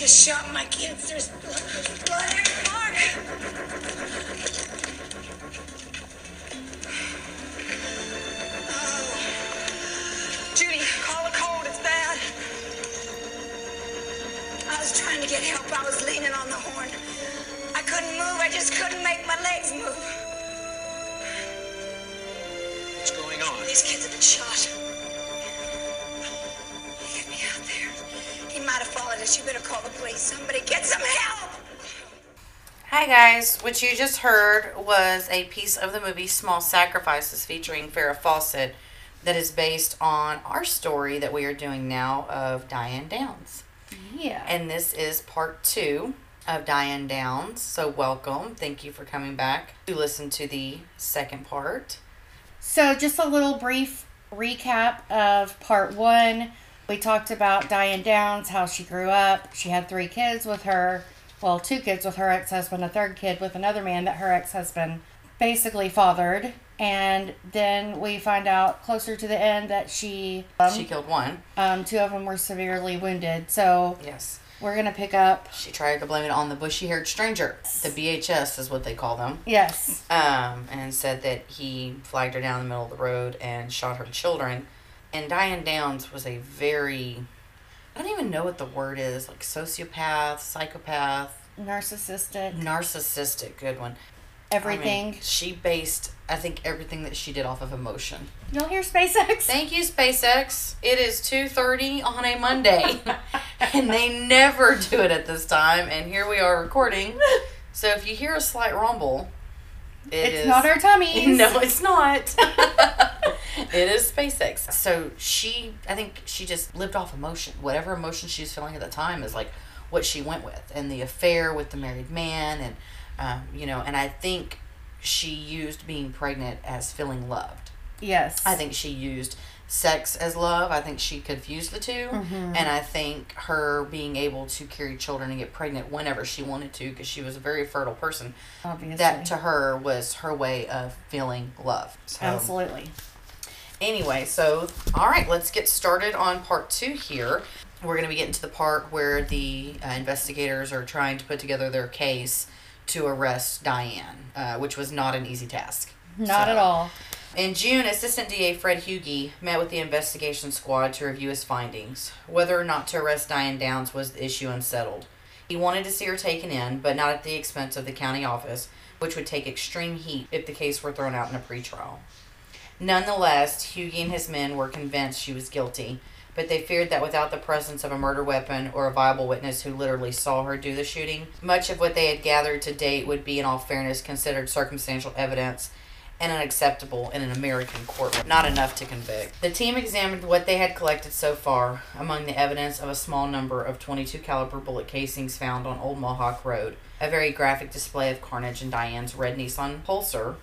just shot my kids. There's blood. Oh. Judy, call a cold. It's bad. I was trying to get help. I was leaning on the horn. I couldn't move. I just couldn't make my legs move. What's going on? These kids have been shot. He might have followed us. You better call the police. Somebody get some help. Hi guys, what you just heard was a piece of the movie Small Sacrifices featuring Farrah Fawcett that is based on our story that we are doing now of Diane Downs. Yeah. And this is part two of Diane Downs. So welcome. Thank you for coming back to listen to the second part. So, just a little brief recap of part one. We talked about Diane Downs, how she grew up. She had three kids with her, well, two kids with her ex husband, a third kid with another man that her ex husband basically fathered. And then we find out closer to the end that she, um, She killed one. um, two of them were severely wounded. So, Yes. we're going to pick up, She tried to blame it on the bushy haired stranger. The BHS is what they call them. yes, um, and said that he flagged her down the middle of the road and shot her children. And Diane Downs was a very, I don't even know what the word is, like sociopath, psychopath, narcissistic, narcissistic, good one. everything. I mean, she based, I think, everything that she did off of emotion. Y'all hear SpaceX? Thank you, SpaceX. It is 2.30 on a Monday. and they never do it at this time. And here we are recording. So if you hear a slight rumble, it it's is- not our tummies. No, it's not. it is SpaceX. So she, I think she just lived off emotion. Whatever emotion she was feeling at the time is like what she went with, and the affair with the married man, and um, you know, and I think she used being pregnant as feeling loved. Yes. I think she used sex as love. I think she confused the 2 Mm-hmm. and I think her being able to carry children and get pregnant whenever she wanted to, because she was a very fertile person obviously. that to her was her way of feeling loved. So, Absolutely. Anyway, so all right, let's get started on part two here. We're going to be getting to the part where the uh, investigators are trying to put together their case to arrest Diane, uh, which was not an easy task. Not So- at all. in June, Assistant DA Fred Hugi met with the investigation squad to review his findings. Whether or not to arrest Diane Downs was the issue unsettled. He wanted to see her taken in, but not at the expense of the county office, which would take extreme heat if the case were thrown out in a pretrial. Nonetheless, Hugi and his men were convinced she was guilty, but they feared that without the presence of a murder weapon or a viable witness who literally saw her do the shooting, much of what they had gathered to date would be, in all fairness, considered circumstantial evidence and unacceptable in an American courtroom. Not enough to convict. The team examined what they had collected so far among the evidence of a small number of 22 caliber bullet casings found on Old Mohawk Road, a very graphic display of carnage in Diane's red Nissan Pulsar.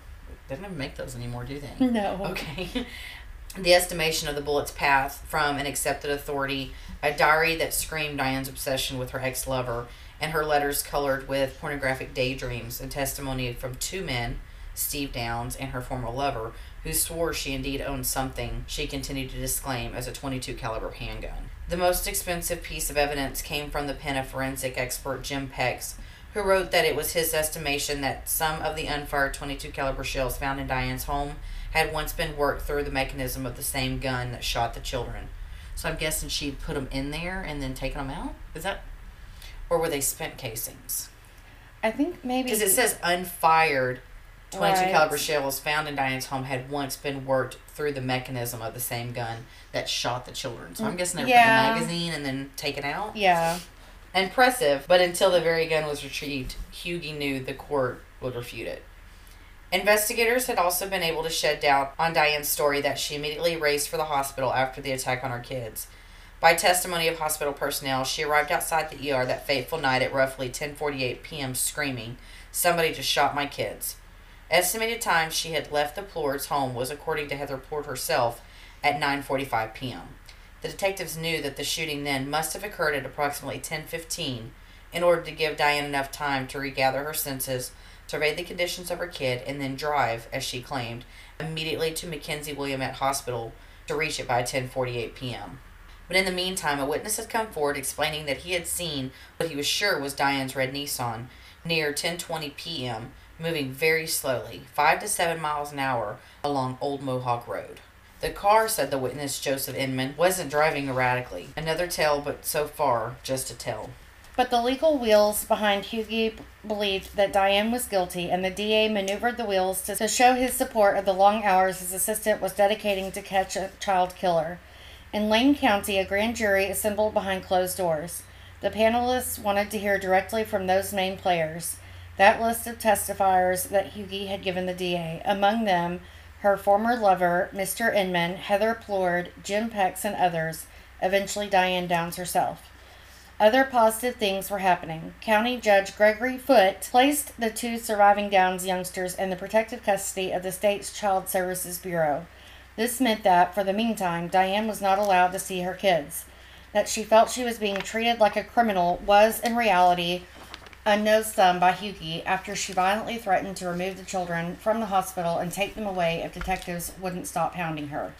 They don't even make those anymore, do they? No. Okay. the estimation of the bullet's path from an accepted authority, a diary that screamed Diane's obsession with her ex lover, and her letters colored with pornographic daydreams, and testimony from two men, Steve Downs and her former lover, who swore she indeed owned something she continued to disclaim as a 22 caliber handgun. The most expensive piece of evidence came from the pen of forensic expert Jim Pex, who wrote that it was his estimation that some of the unfired 22 caliber shells found in Diane's home had once been worked through the mechanism of the same gun that shot the children. So I'm guessing she put them in there and then taken them out. Is that, or were they spent casings? I think maybe Because it says unfired 22 Right. caliber shells found in Diane's home had once been worked through the mechanism of the same gun that shot the children. So I'm mm, guessing they were Yeah. put in the magazine and then taken out. Yeah. Impressive, but until the very gun was retrieved, Hugi knew the court would refute it. Investigators had also been able to shed doubt on Diane's story that she immediately raced for the hospital after the attack on her kids. By testimony of hospital personnel, she arrived outside the ER that fateful night at roughly 10:48 p.m. screaming, "Somebody just shot my kids." Estimated time she had left the Plourds' home was according to Heather Plourd herself at 9:45 p.m. The detectives knew that the shooting then must have occurred at approximately 10:15 in order to give Diane enough time to regather her senses, survey the conditions of her kid, and then drive, as she claimed, immediately to McKenzie Willamette Hospital to reach it by 10:48 p.m. But in the meantime, a witness had come forward explaining that he had seen what he was sure was Diane's red Nissan near 10:20 p.m. moving very slowly, 5 to 7 miles an hour along Old Mohawk Road. The car, said the witness Joseph Inman, wasn't driving erratically. Another tale, but so far just a tale. But the legal wheels behind Hugi believed that Diane was guilty, and the DA maneuvered the wheels to, to show his support of the long hours his assistant was dedicating to catch a child killer. In Lane County, a grand jury assembled behind closed doors. The panelists wanted to hear directly from those main players. That list of testifiers that Hugi had given the DA, among them her former lover, Mr. Inman, Heather Plourd, Jim Pex, and others, eventually Diane Downs herself. Other positive things were happening. County Judge Gregory Foote placed the two surviving Downs youngsters in the protective custody of the state's Child Services Bureau. This meant that, for the meantime, Diane was not allowed to see her kids. That she felt she was being treated like a criminal was, in reality, unnosed some by Hugi after she violently threatened to remove the children from the hospital and take them away if detectives wouldn't stop hounding her.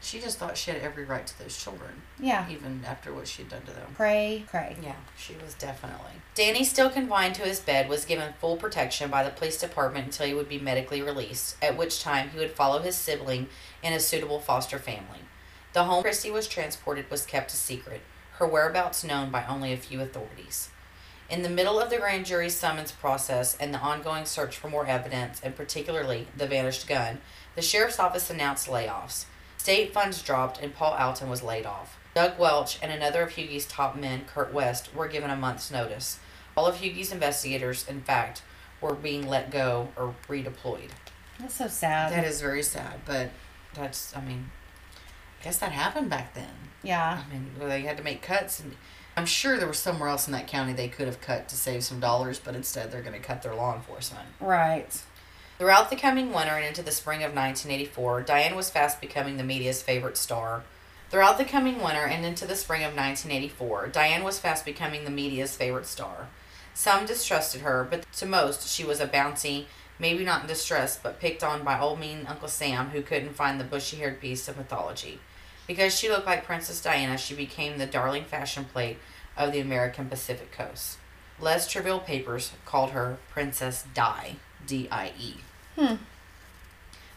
She just thought she had every right to those children, Yeah. even after what she'd done to them. Pray, pray. Yeah, she was definitely. Danny, still confined to his bed, was given full protection by the police department until he would be medically released, at which time he would follow his sibling in a suitable foster family. The home Christy was transported was kept a secret, her whereabouts known by only a few authorities. In the middle of the grand jury summons process and the ongoing search for more evidence, and particularly the vanished gun, the sheriff's office announced layoffs. State funds dropped and Paul Alton was laid off. Doug Welch and another of Hugi's top men, Kurt Wuest, were given a month's notice. All of Hugi's investigators, in fact, were being let go or redeployed. That's so sad. That is very sad, but that's, I mean, I guess that happened back then. yeah. I mean, they had to make cuts, and I'm sure there was somewhere else in that county they could have cut to save some dollars, but instead they're going to cut their law enforcement. Right. Throughout the coming winter and into the spring of 1984, Diane was fast becoming the media's favorite star. Throughout the coming winter and into the spring of 1984, Diane was fast becoming the media's favorite star. Some distrusted her, but to most, she was a bouncy, maybe not in distress, but picked on by old mean Uncle Sam, who couldn't find the bushy haired beast of mythology. Because she looked like Princess Diana, she became the darling fashion plate of the American Pacific coast. Less trivial papers called her Princess Di, D I E. Hmm.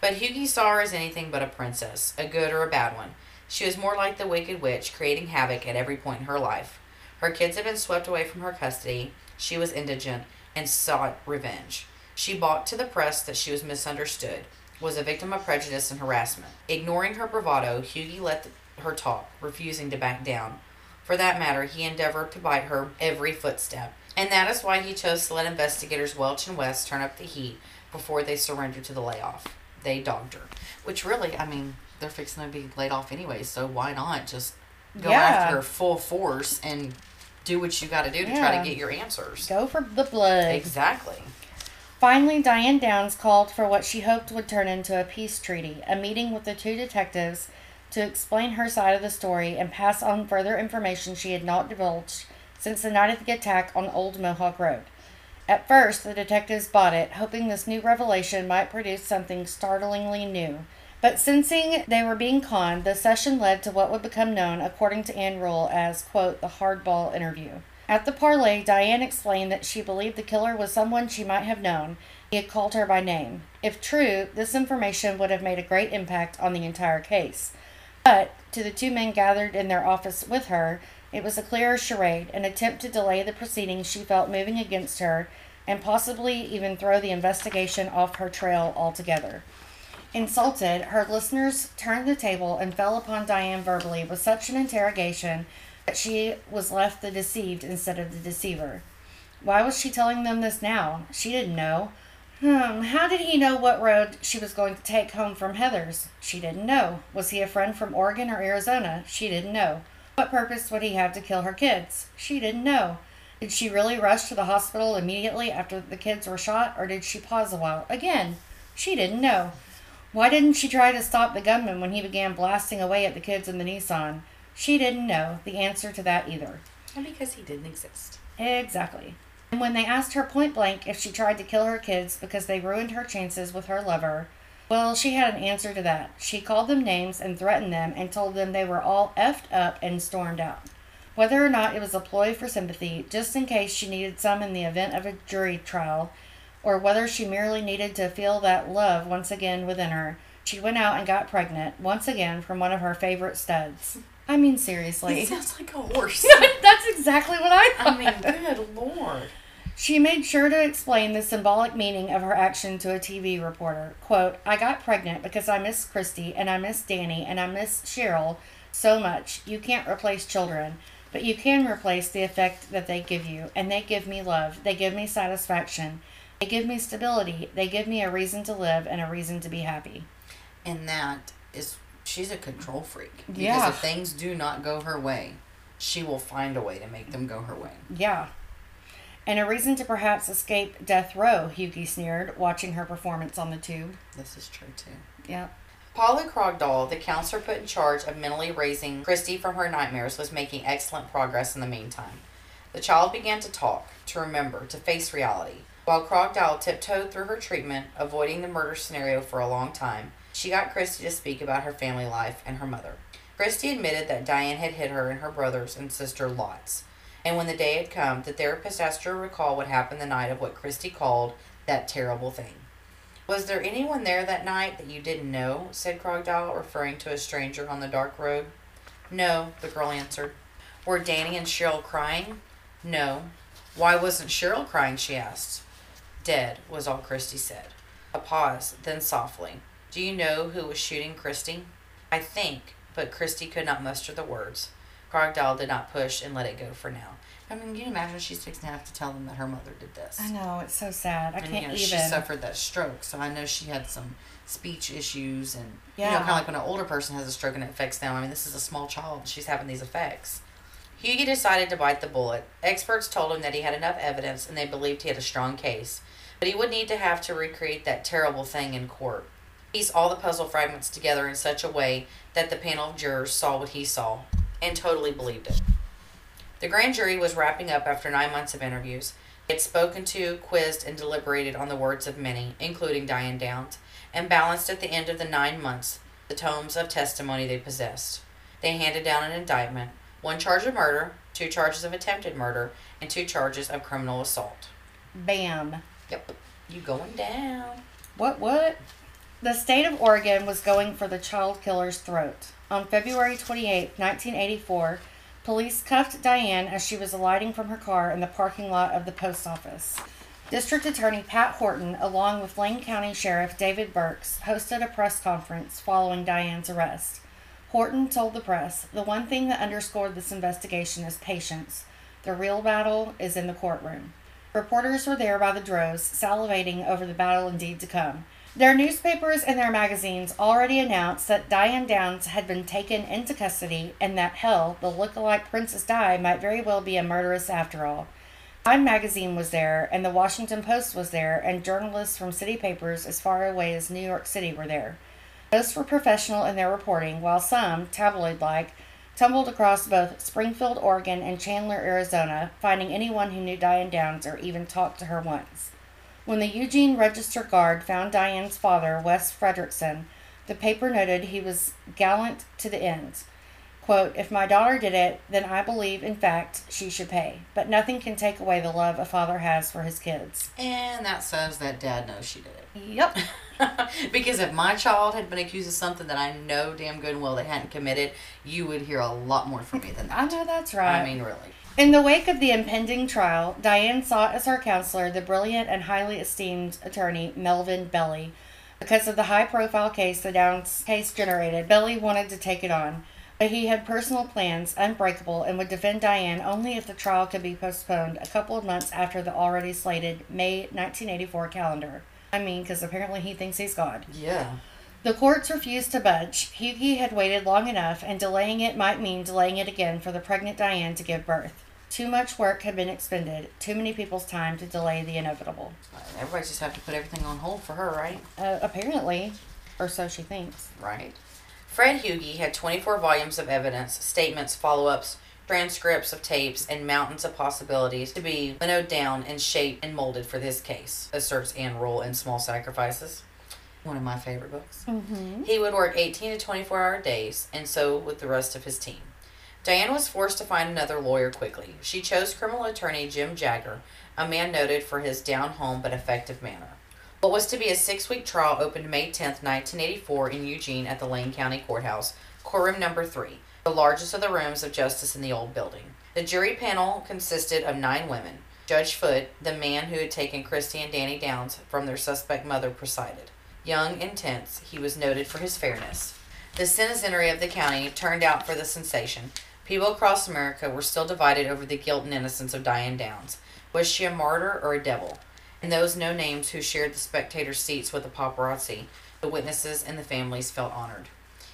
But Hugi saw her as anything but a princess, a good or a bad one. She was more like the Wicked Witch, creating havoc at every point in her life. Her kids had been swept away from her custody. She was indigent and sought revenge. She balked to the press that she was misunderstood, was a victim of prejudice and harassment. Ignoring her bravado, Hugi let her talk, refusing to back down. For that matter, he endeavored to bite her every footstep. And that is why he chose to let investigators Welch and Wuest turn up the heat before they surrendered to the layoff. They dogged her. Which really, I mean, they're fixing to be laid off anyway, so why not just go Yeah. after her full force and do what you got to do to try to get your answers? Go for the blood. Exactly. Finally, Diane Downs called for what she hoped would turn into a peace treaty, a meeting with the two detectives to explain her side of the story and pass on further information she had not divulged since the night of the attack on Old Mohawk Road. At first, the detectives bought it, hoping this new revelation might produce something startlingly new. But sensing they were being conned, the session led to what would become known, according to Ann Rule, as, quote, the hardball interview. At the parley, Diane explained that she believed the killer was someone she might have known. He had called her by name. If true, this information would have made a great impact on the entire case. But to the two men gathered in their office with her, it was a clear charade, an attempt to delay the proceedings she felt moving against her, and possibly even throw the investigation off her trail altogether. Insulted, her listeners turned the table and fell upon Diane verbally with such an interrogation she was left the deceived instead of the deceiver. Why was she telling them this now? She didn't know. Hmm, how did he know what road she was going to take home from Heather's? She didn't know. Was he a friend from Oregon or Arizona? She didn't know. What purpose would he have to kill her kids? She didn't know. Did she really rush to the hospital immediately after the kids were shot, or did she pause a while? Again, she didn't know. Why didn't she try to stop the gunman when he began blasting away at the kids in the Nissan? She didn't know the answer to that either. And because he didn't exist. Exactly. And when they asked her point blank if she tried to kill her kids because they ruined her chances with her lover, Well, she had an answer to that. She called them names and threatened them and told them they were all effed up and stormed out. Whether or not it was a ploy for sympathy, just in case she needed some in the event of a jury trial, or whether she merely needed to feel that love once again within her, she went out and got pregnant once again from one of her favorite studs. I mean, seriously. It sounds like a horse. That's exactly what I thought. I mean, good lord. She made sure to explain the symbolic meaning of her action to a TV reporter. Quote, I got pregnant because I miss Christy and I miss Danny and I miss Cheryl so much. You can't replace children, but you can replace the effect that they give you. And they give me love. They give me satisfaction. They give me stability. They give me a reason to live and a reason to be happy. And that is, she's a control freak. Because Yeah. if things do not go her way, she will find a way to make them go her way. Yeah. And a reason to perhaps escape death row, Hugi sneered, watching her performance on the tube. This is true too. Yeah. Polly Krogdahl, the counselor put in charge of mentally raising Christy from her nightmares, was making excellent progress in the meantime. The child began to talk, to remember, to face reality. While Krogdahl tiptoed through her treatment, avoiding the murder scenario for a long time, she got Christy to speak about her family life and her mother. Christy admitted that Diane had hit her and her brothers and sister lots. And when the day had come, the therapist asked her to recall what happened the night of what Christy called that terrible thing. Was there anyone there that night that you didn't know? said Krogdahl, referring to a stranger on the dark road. No, the girl answered. Were Danny and Cheryl crying? No. Why wasn't Cheryl crying? she asked. Dead, was all Christy said. A pause, then softly. Do you know who was shooting Christy? I think, but Christy could not muster the words. Krogdahl did not push and let it go for now. I mean, can you imagine she's fixing to tell them that her mother did this? I know, it's so sad. I and, can't you know, even. she suffered that stroke, so I know she had some speech issues, and yeah. you know, kind of like when an older person has a stroke and it affects them. I mean, this is a small child; and she's having these effects. Hugi decided to bite the bullet. Experts told him that he had enough evidence, and they believed he had a strong case, but he would need to have to recreate that terrible thing in court. Piece all the puzzle fragments together in such a way that the panel of jurors saw what he saw and totally believed it. The grand jury was wrapping up after nine months of interviews. They had spoken to, quizzed, and deliberated on the words of many, including Diane Downs, and balanced at the end of the nine months the tomes of testimony they possessed. They handed down an indictment one charge of murder, two charges of attempted murder, and two charges of criminal assault. Bam. Yep, you going down. What, what? The state of Oregon was going for the child killer's throat. On February 28, 1984, police cuffed Diane as she was alighting from her car in the parking lot of the post office. District Attorney Pat Horton, along with Lane County Sheriff David Burks, hosted a press conference following Diane's arrest. Horton told the press, The one thing that underscored this investigation is patience. The real battle is in the courtroom. Reporters were there by the droves, salivating over the battle indeed to come. Their newspapers and their magazines already announced that Diane Downs had been taken into custody and that hell, the look-alike Princess Di might very well be a murderess after all. Time magazine was there, and the Washington Post was there, and journalists from city papers as far away as New York City were there. Most were professional in their reporting, while some, tabloid like, tumbled across both Springfield, Oregon, and Chandler, Arizona, finding anyone who knew Diane Downs or even talked to her once. When the Eugene Register Guard found Diane's father, Wes Frederickson, the paper noted he was gallant to the end. Quote, If my daughter did it, then I believe, in fact, she should pay. But nothing can take away the love a father has for his kids. And that says that dad knows she did it. Yep. because if my child had been accused of something that I know damn good and well they hadn't committed, you would hear a lot more from me than that. I know that's right. I mean, really. In the wake of the impending trial, Diane sought as her counselor the brilliant and highly esteemed attorney Melvin Belli. Because of the high profile case the Downs case generated, Belli wanted to take it on. But he had personal plans, unbreakable, and would defend Diane only if the trial could be postponed a couple of months after the already slated May 1984 calendar. I mean, because apparently he thinks he's God. Yeah. The courts refused to budge. Hugi had waited long enough, and delaying it might mean delaying it again for the pregnant Diane to give birth. Too much work had been expended, too many people's time to delay the inevitable. Everybody just have to put everything on hold for her, right? Uh, apparently, or so she thinks. Right. Fred Hugi had 24 volumes of evidence, statements, follow ups, transcripts of tapes, and mountains of possibilities to be winnowed down and shaped and molded for this case, asserts Ann Rule in Small Sacrifices. One of my favorite books. Mm-hmm. He would work 18 to 24 hour days, and so would the rest of his team. Diane was forced to find another lawyer quickly. She chose criminal attorney Jim Jagger, a man noted for his down home but effective manner. What was to be a six week trial opened May 10, 1984, in Eugene at the Lane County Courthouse, courtroom number three, the largest of the rooms of justice in the old building. The jury panel consisted of nine women. Judge Foote, the man who had taken Christy and Danny Downs from their suspect mother, presided. Young and tense, he was noted for his fairness. The citizenry of the county turned out for the sensation. People across America were still divided over the guilt and innocence of Diane Downs. Was she a martyr or a devil? And those no names who shared the spectator seats with the paparazzi, the witnesses and the families felt honored.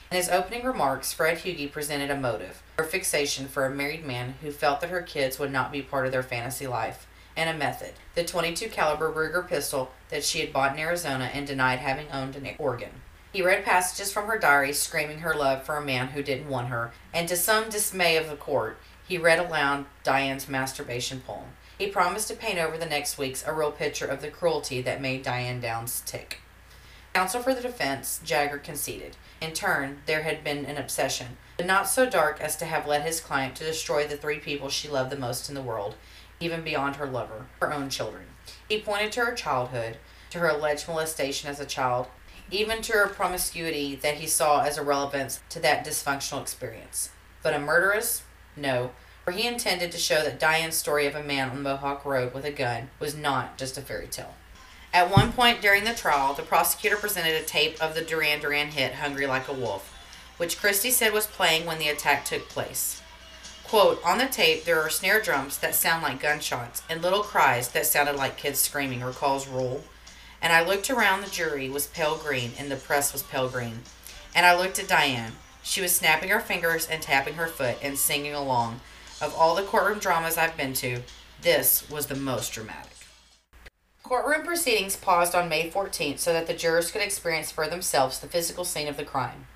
In his opening remarks, Fred Hugi presented a motive, or fixation for a married man who felt that her kids would not be part of their fantasy life, and a method, the 22 caliber Ruger pistol that she had bought in Arizona and denied having owned in Oregon. He read passages from her diary screaming her love for a man who didn't want her, and to some dismay of the court, he read aloud Diane's masturbation poem. He promised to paint over the next weeks a real picture of the cruelty that made Diane Downs tick. Counsel for the defense, Jagger conceded. In turn, there had been an obsession, but not so dark as to have led his client to destroy the three people she loved the most in the world, even beyond her lover, her own children. He pointed to her childhood, to her alleged molestation as a child, even to her promiscuity that he saw as a relevance to that dysfunctional experience. But a murderess? No, for he intended to show that Diane's story of a man on Mohawk Road with a gun was not just a fairy tale. At one point during the trial, the prosecutor presented a tape of the Duran Duran hit Hungry Like a Wolf, which Christie said was playing when the attack took place. Quote, on the tape, there are snare drums that sound like gunshots and little cries that sounded like kids screaming, recalls Rule. And I looked around, the jury was pale green and the press was pale green. And I looked at Diane. She was snapping her fingers and tapping her foot and singing along. Of all the courtroom dramas I've been to, this was the most dramatic. Courtroom proceedings paused on May 14th so that the jurors could experience for themselves the physical scene of the crime.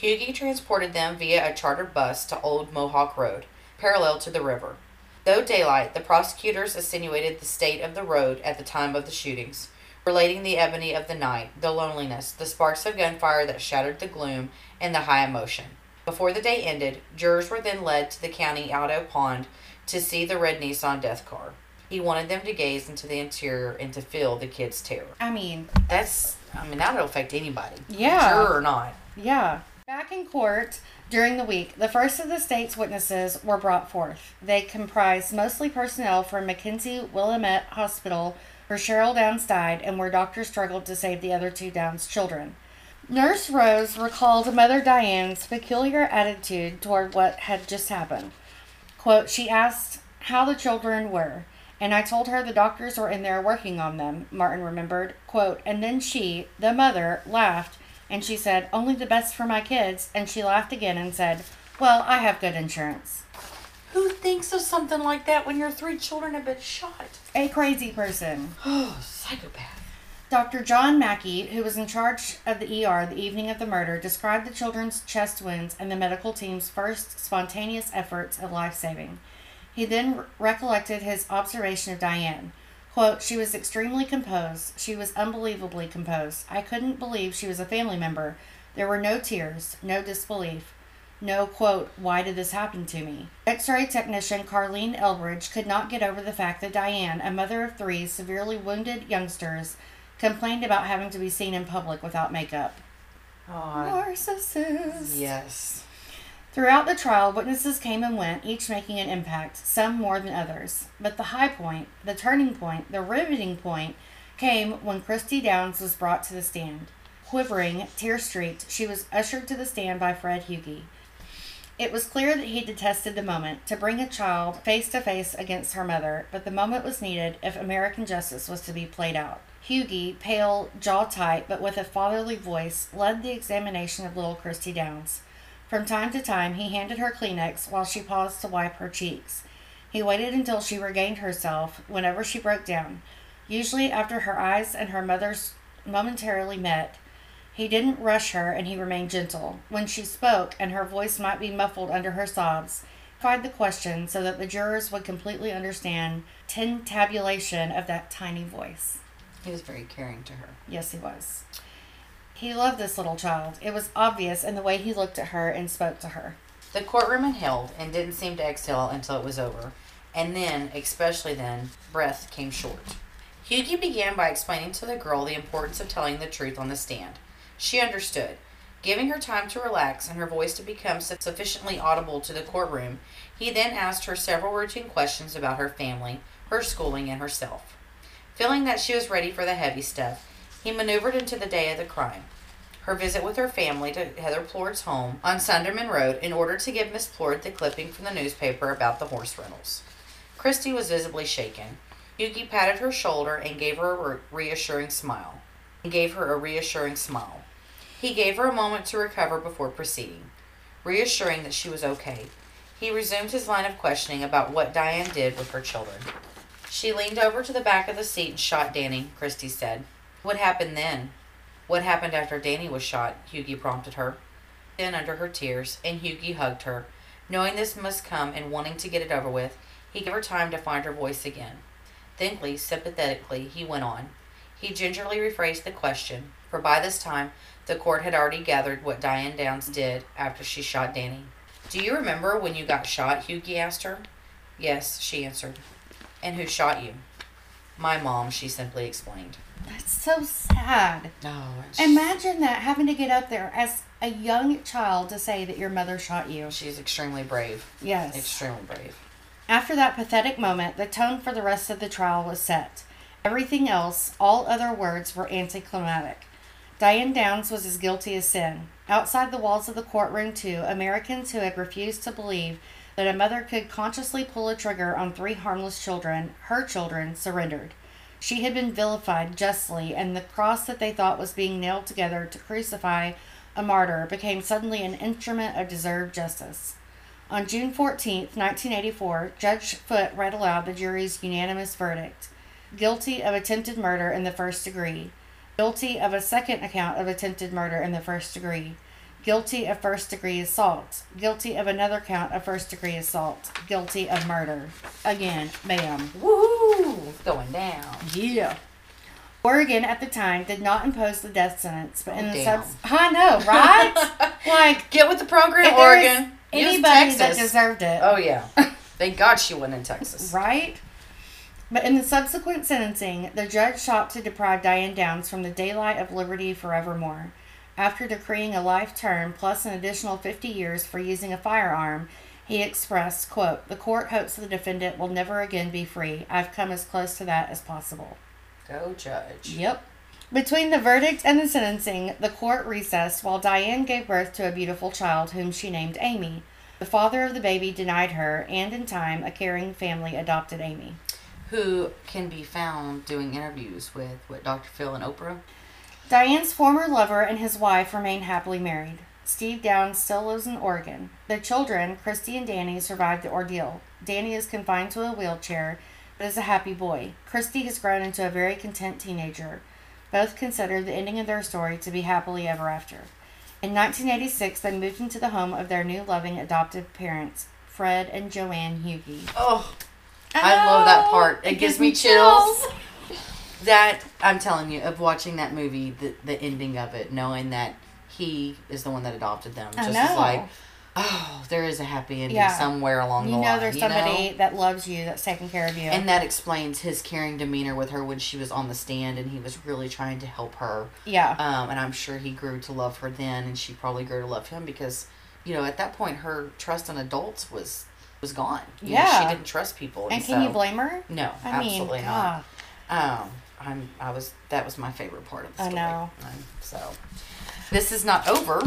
Hugi transported them via a chartered bus to Old Mohawk Road, parallel to the river. Though daylight, the prosecutors insinuated the state of the road at the time of the shootings, relating the ebony of the night, the loneliness, the sparks of gunfire that shattered the gloom, and the high emotion. Before the day ended, jurors were then led to the county auto pond to see the red Nissan death car. He wanted them to gaze into the interior and to feel the kids' terror. I mean, That's, I mean, that'll affect anybody. Yeah. Juror or not. yeah. Back in court during the week, the first of the state's witnesses were brought forth. They comprised mostly personnel from McKenzie Willamette Hospital, where Cheryl Downs died and where doctors struggled to save the other two Downs children. Nurse Rose recalled Mother Diane's peculiar attitude toward what had just happened. Quote, she asked how the children were, and I told her the doctors were in there working on them, Martin remembered. Quote, and then she, the mother, laughed, and she said, only the best for my kids, and she laughed again and said, well, I have good insurance. Who thinks of something like that when your three children have been shot? A crazy person. Oh, psychopath. Dr. John Mackey, who was in charge of the ER the evening of the murder, described the children's chest wounds and the medical team's first spontaneous efforts at life saving. He then re- recollected his observation of Diane. Quote, She was extremely composed. She was unbelievably composed. I couldn't believe she was a family member. There were no tears, no disbelief. No, quote, why did this happen to me? X ray technician Carlene Elbridge could not get over the fact that Diane, a mother of three severely wounded youngsters, complained about having to be seen in public without makeup. Oh, Narcissist. yes. Throughout the trial, witnesses came and went, each making an impact, some more than others. But the high point, the turning point, the riveting point came when Christy Downs was brought to the stand. Quivering, tear streaked, she was ushered to the stand by Fred Hugi. It was clear that he detested the moment to bring a child face to face against her mother, but the moment was needed if American justice was to be played out. Hugi, pale, jaw tight, but with a fatherly voice, led the examination of little Christy Downs. From time to time, he handed her Kleenex while she paused to wipe her cheeks. He waited until she regained herself whenever she broke down, usually after her eyes and her mother's momentarily met. He didn't rush her and he remained gentle. When she spoke and her voice might be muffled under her sobs, he clarified the question so that the jurors would completely understand tintabulation of that tiny voice. He was very caring to her. Yes, he was. He loved this little child. It was obvious in the way he looked at her and spoke to her. The courtroom inhaled and didn't seem to exhale until it was over. And then, especially then, breath came short. Hugi began by explaining to the girl the importance of telling the truth on the stand. She understood. Giving her time to relax and her voice to become sufficiently audible to the courtroom, he then asked her several routine questions about her family, her schooling, and herself. Feeling that she was ready for the heavy stuff, he maneuvered into the day of the crime. Her visit with her family to Heather Plourd's home on Sunderman Road in order to give Miss Plourd the clipping from the newspaper about the horse rentals. Christy was visibly shaken. Hugi patted her shoulder and gave her a reassuring smile. And gave her a reassuring smile. He gave her a moment to recover before proceeding, reassuring that she was okay. He resumed his line of questioning about what Diane did with her children. She leaned over to the back of the seat and shot Danny, Christy said. What happened then? What happened after Danny was shot? Hugi prompted her. Then, under her tears, and Hugi hugged her. Knowing this must come and wanting to get it over with, he gave her time to find her voice again. Thinkly, sympathetically, he went on. He gingerly rephrased the question, for by this time the court had already gathered what Diane Downs did after she shot Danny. Do you remember when you got shot? Hugi asked her. Yes, she answered. And who shot you? My mom, she simply explained. That's so sad. No. Imagine that having to get up there as a young child to say that your mother shot you. She's extremely brave. Yes. Extremely brave. After that pathetic moment, the tone for the rest of the trial was set. Everything else, all other words, were anticlimactic. Diane Downs was as guilty as sin. Outside the walls of the courtroom, too, Americans who had refused to believe that a mother could consciously pull a trigger on three harmless children, her children, surrendered. She had been vilified justly, and the cross that they thought was being nailed together to crucify a martyr became suddenly an instrument of deserved justice. On June 14, 1984, Judge Foote read aloud the jury's unanimous verdict guilty of attempted murder in the first degree, guilty of a second account of attempted murder in the first degree, guilty of first degree assault, guilty of another count of first degree assault, guilty of murder. Again, bam. Woo! Going down. Yeah. Oregon at the time did not impose the death sentence, but Oh, in the damn. subs, I know, right? like Get with the program, Oregon. Anybody that deserved it, Oh yeah. Thank God she wasn't in Texas. right? But in the subsequent sentencing, the judge sought to deprive Diane Downs from the daylight of liberty forevermore. After decreeing a life term plus an additional 50 years for using a firearm, he expressed, quote, The court hopes the defendant will never again be free. I've come as close to that as possible. Go judge. Yep. Between the verdict and the sentencing, the court recessed while Diane gave birth to a beautiful child whom she named Amy. The father of the baby denied her, and in time, a caring family adopted Amy. Who can be found doing interviews with what Dr. Phil and Oprah? Diane's former lover and his wife remain happily married. Steve Downs still lives in Oregon. Their children, Christy and Danny, survived the ordeal. Danny is confined to a wheelchair, but is a happy boy. Christy has grown into a very content teenager. Both consider the ending of their story to be happily ever after. In 1986, they moved into the home of their new loving adoptive parents, Fred and Joanne Hugi. Oh, I love that part. It, gives, me chills. That I'm telling you, of watching that movie, the the ending of it, knowing that he is the one that adopted them, I just know. like, oh, there is a happy ending Yeah. somewhere along You the line. You know there's somebody know? that loves you, that's taking care of you. And that explains his caring demeanor with her when she was on the stand, and he was really trying to help her. yeah. Um, and I'm sure he grew to love her then, and she probably grew to love him because, you know, at that point her trust in adults was was gone. You know, Yeah. she didn't trust people. and can you blame her? No, I mean, absolutely God. not. Um, I'm I was that was my favorite part of the story. I know. So this is not over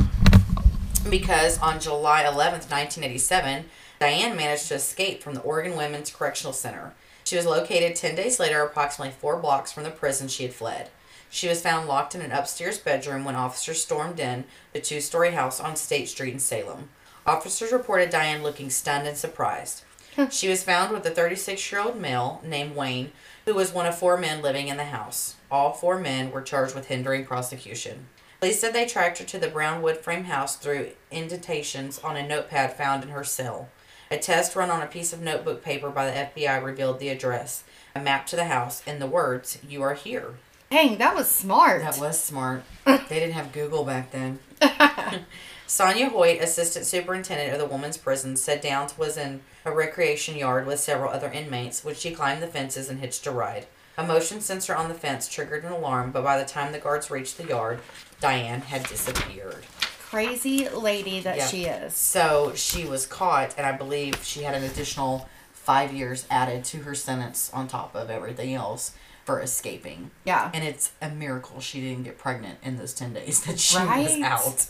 because on July 11th, 1987, Diane managed to escape from the Oregon Women's Correctional Center. She was located 10 days later, approximately four blocks from the prison she had fled. She was found locked in an upstairs bedroom when officers stormed in the two story house on State Street in Salem. Officers reported Diane looking stunned and surprised. she was found with a 36 year old male named Wayne, who was one of four men living in the house. All four men were charged with hindering prosecution. Police said they tracked her to the brown wood frame house through indentations on a notepad found in her cell. A test run on a piece of notebook paper by the FBI revealed the address, a map to the house, and the words, You are here. Dang, that was smart. That was smart. they didn't have Google back then. Sonia Hoyt, assistant superintendent of the women's prison, said Downs was in a recreation yard with several other inmates when she climbed the fences and hitched a ride. A motion sensor on the fence triggered an alarm, but by the time the guards reached the yard, Diane had disappeared. Crazy lady that Yeah. she is. So she was caught, and I believe she had an additional five years added to her sentence on top of everything else for escaping. Yeah. And it's a miracle she didn't get pregnant in those 10 days that she was out.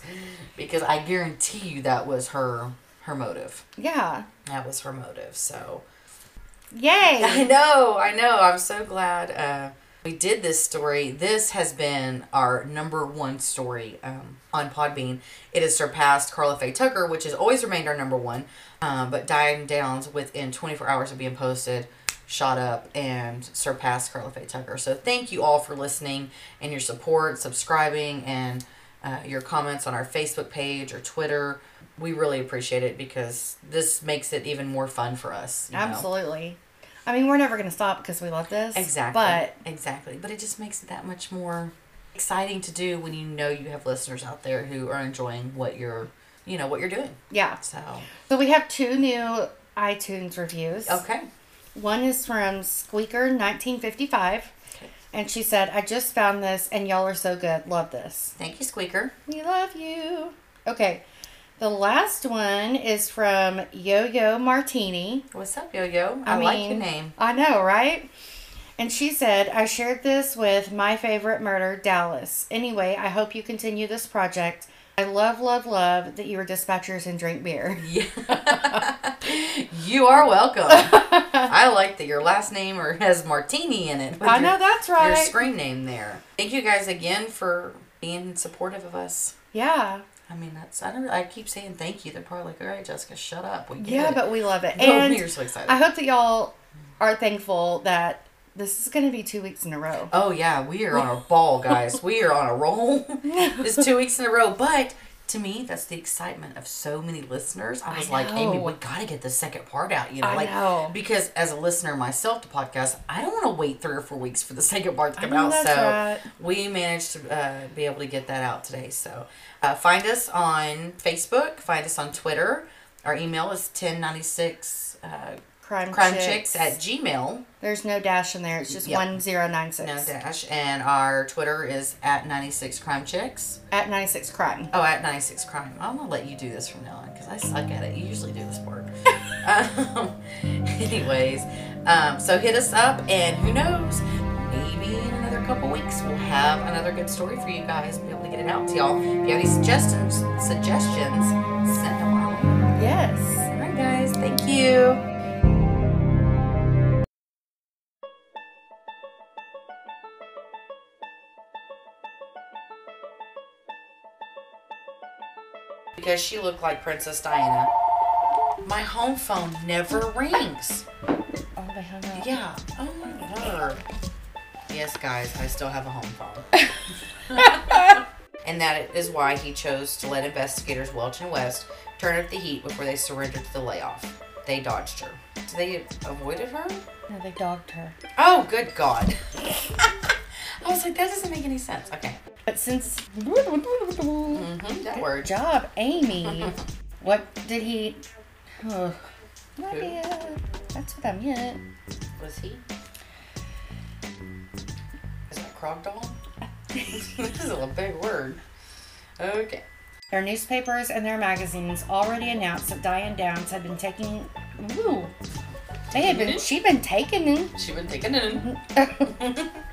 Because I guarantee you that was her her motive. Yeah. That was her motive. So Yay. I know, I know. I'm so glad uh, we did this story. This has been our number one story um, on Podbean. It has surpassed Karla Faye Tucker, which has always remained our number one. Um, but Diane Downs, within 24 hours of being posted, shot up and surpassed Karla Faye Tucker. So thank you all for listening and your support, subscribing, and uh, your comments on our Facebook page or Twitter. We really appreciate it because this makes it even more fun for us. you know? Absolutely. I mean, we're never going to stop because we love this. Exactly. But exactly. But it just makes it that much more exciting to do when you know you have listeners out there who are enjoying what you're, you know, what you're doing. yeah. So So we have two new iTunes reviews. okay. One is from Squeaker1955. Okay. And she said, I just found this and y'all are so good. Love this. Thank you, Squeaker. We love you. Okay. The last one is from Yo Yo Martini. What's up, Yo Yo? I, like your name. I know, right? And she said, I shared this with my favorite murder, Dallas. Anyway, I hope you continue this project. I love, love, love that you are dispatchers and drink beer. Yeah. you are welcome. I like that your last name or has Martini in it. I your- know that's right. Your screen name there. Thank you guys again for being supportive of us. Yeah. I mean, that's I don't. I keep saying thank you. They're probably like, all right, Jessica, shut up. We get Yeah, it." but we love it. Oh, And we're so excited. I hope that y'all are thankful that this is going to be two weeks in a row. Oh yeah, we are on a ball, guys. we are on a roll. it's two weeks in a row, but to me, that's the excitement of so many listeners. I was like, Amy, we gotta get the second part out. You know, I like know. because as a listener myself to podcasts, I don't want to wait three or four weeks for the second part to come out. so right. we managed to uh, be able to get that out today. So uh, find us on Facebook. Find us on Twitter. Our email is ten ninety six. Uh, Crime, crime chicks. chicks at gmail There's no dash in there. It's just Yep. 1096. no dash and our twitter is at 96 crime chicks At 96 crime. oh at 96 crime i'm gonna let you do this from now on because i suck at it you usually do this part um, anyways um, so hit us up and who knows maybe in another couple weeks we'll have another good story for you guys be able to get it out to y'all if you have any suggestions suggestions send them our way Yes. all right guys thank you because she looked like Princess Diana. My home phone never rings. Oh, they hung up. Yeah. Oh my word. Yes, guys, I still have a home phone. and that is why he chose to let investigators Welch and Wuest turn up the heat before they surrendered to the layoff. They dodged her. So they avoided her? No, they dogged her. Oh, good God. I was like, that doesn't make any sense. Okay. But since. Mm-hmm, that word. job, Amy. what did he. Oh. That's what I meant. Was he? Is that doll? this is a big word. Okay. Their newspapers and their magazines already announced that Diane Downs had been taking. Ooh. They had been. She'd been taken in. She'd been taken in.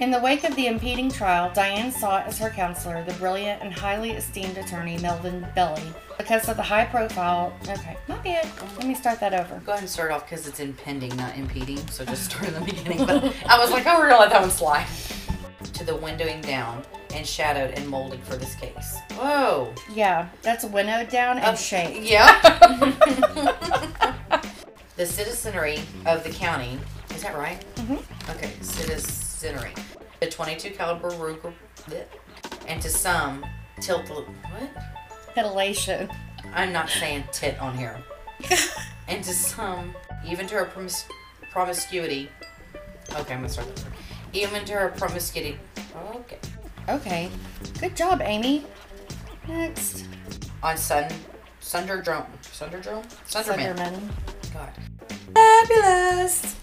In the wake of the impeding trial, Diane sought as her counselor the brilliant and highly esteemed attorney Melvin Belli because of the high profile. Okay, not bad. Let me start that over. Go ahead and start off because it's impending, not impeding. So just start in the beginning. But I was like, oh, we're gonna let that one slide. To the windowing down and shadowed and molded for this case. Whoa. Yeah, that's winnowed down and Uh, shaped. Yeah. the citizenry of the county. Is that right? Mm Mhm. Okay, citizenry. The 22 caliber Ruger, and to some, tilt the what? Titillation. I'm not saying tit on here. and to some, even to her promis- promiscuity. Okay, I'm gonna start over. even to her promiscuity. Okay. Okay. Good job, Amy. Next. On Sun, Sunderdrome, Sunderdrome, Sunderman. Sunderman. God. Fabulous.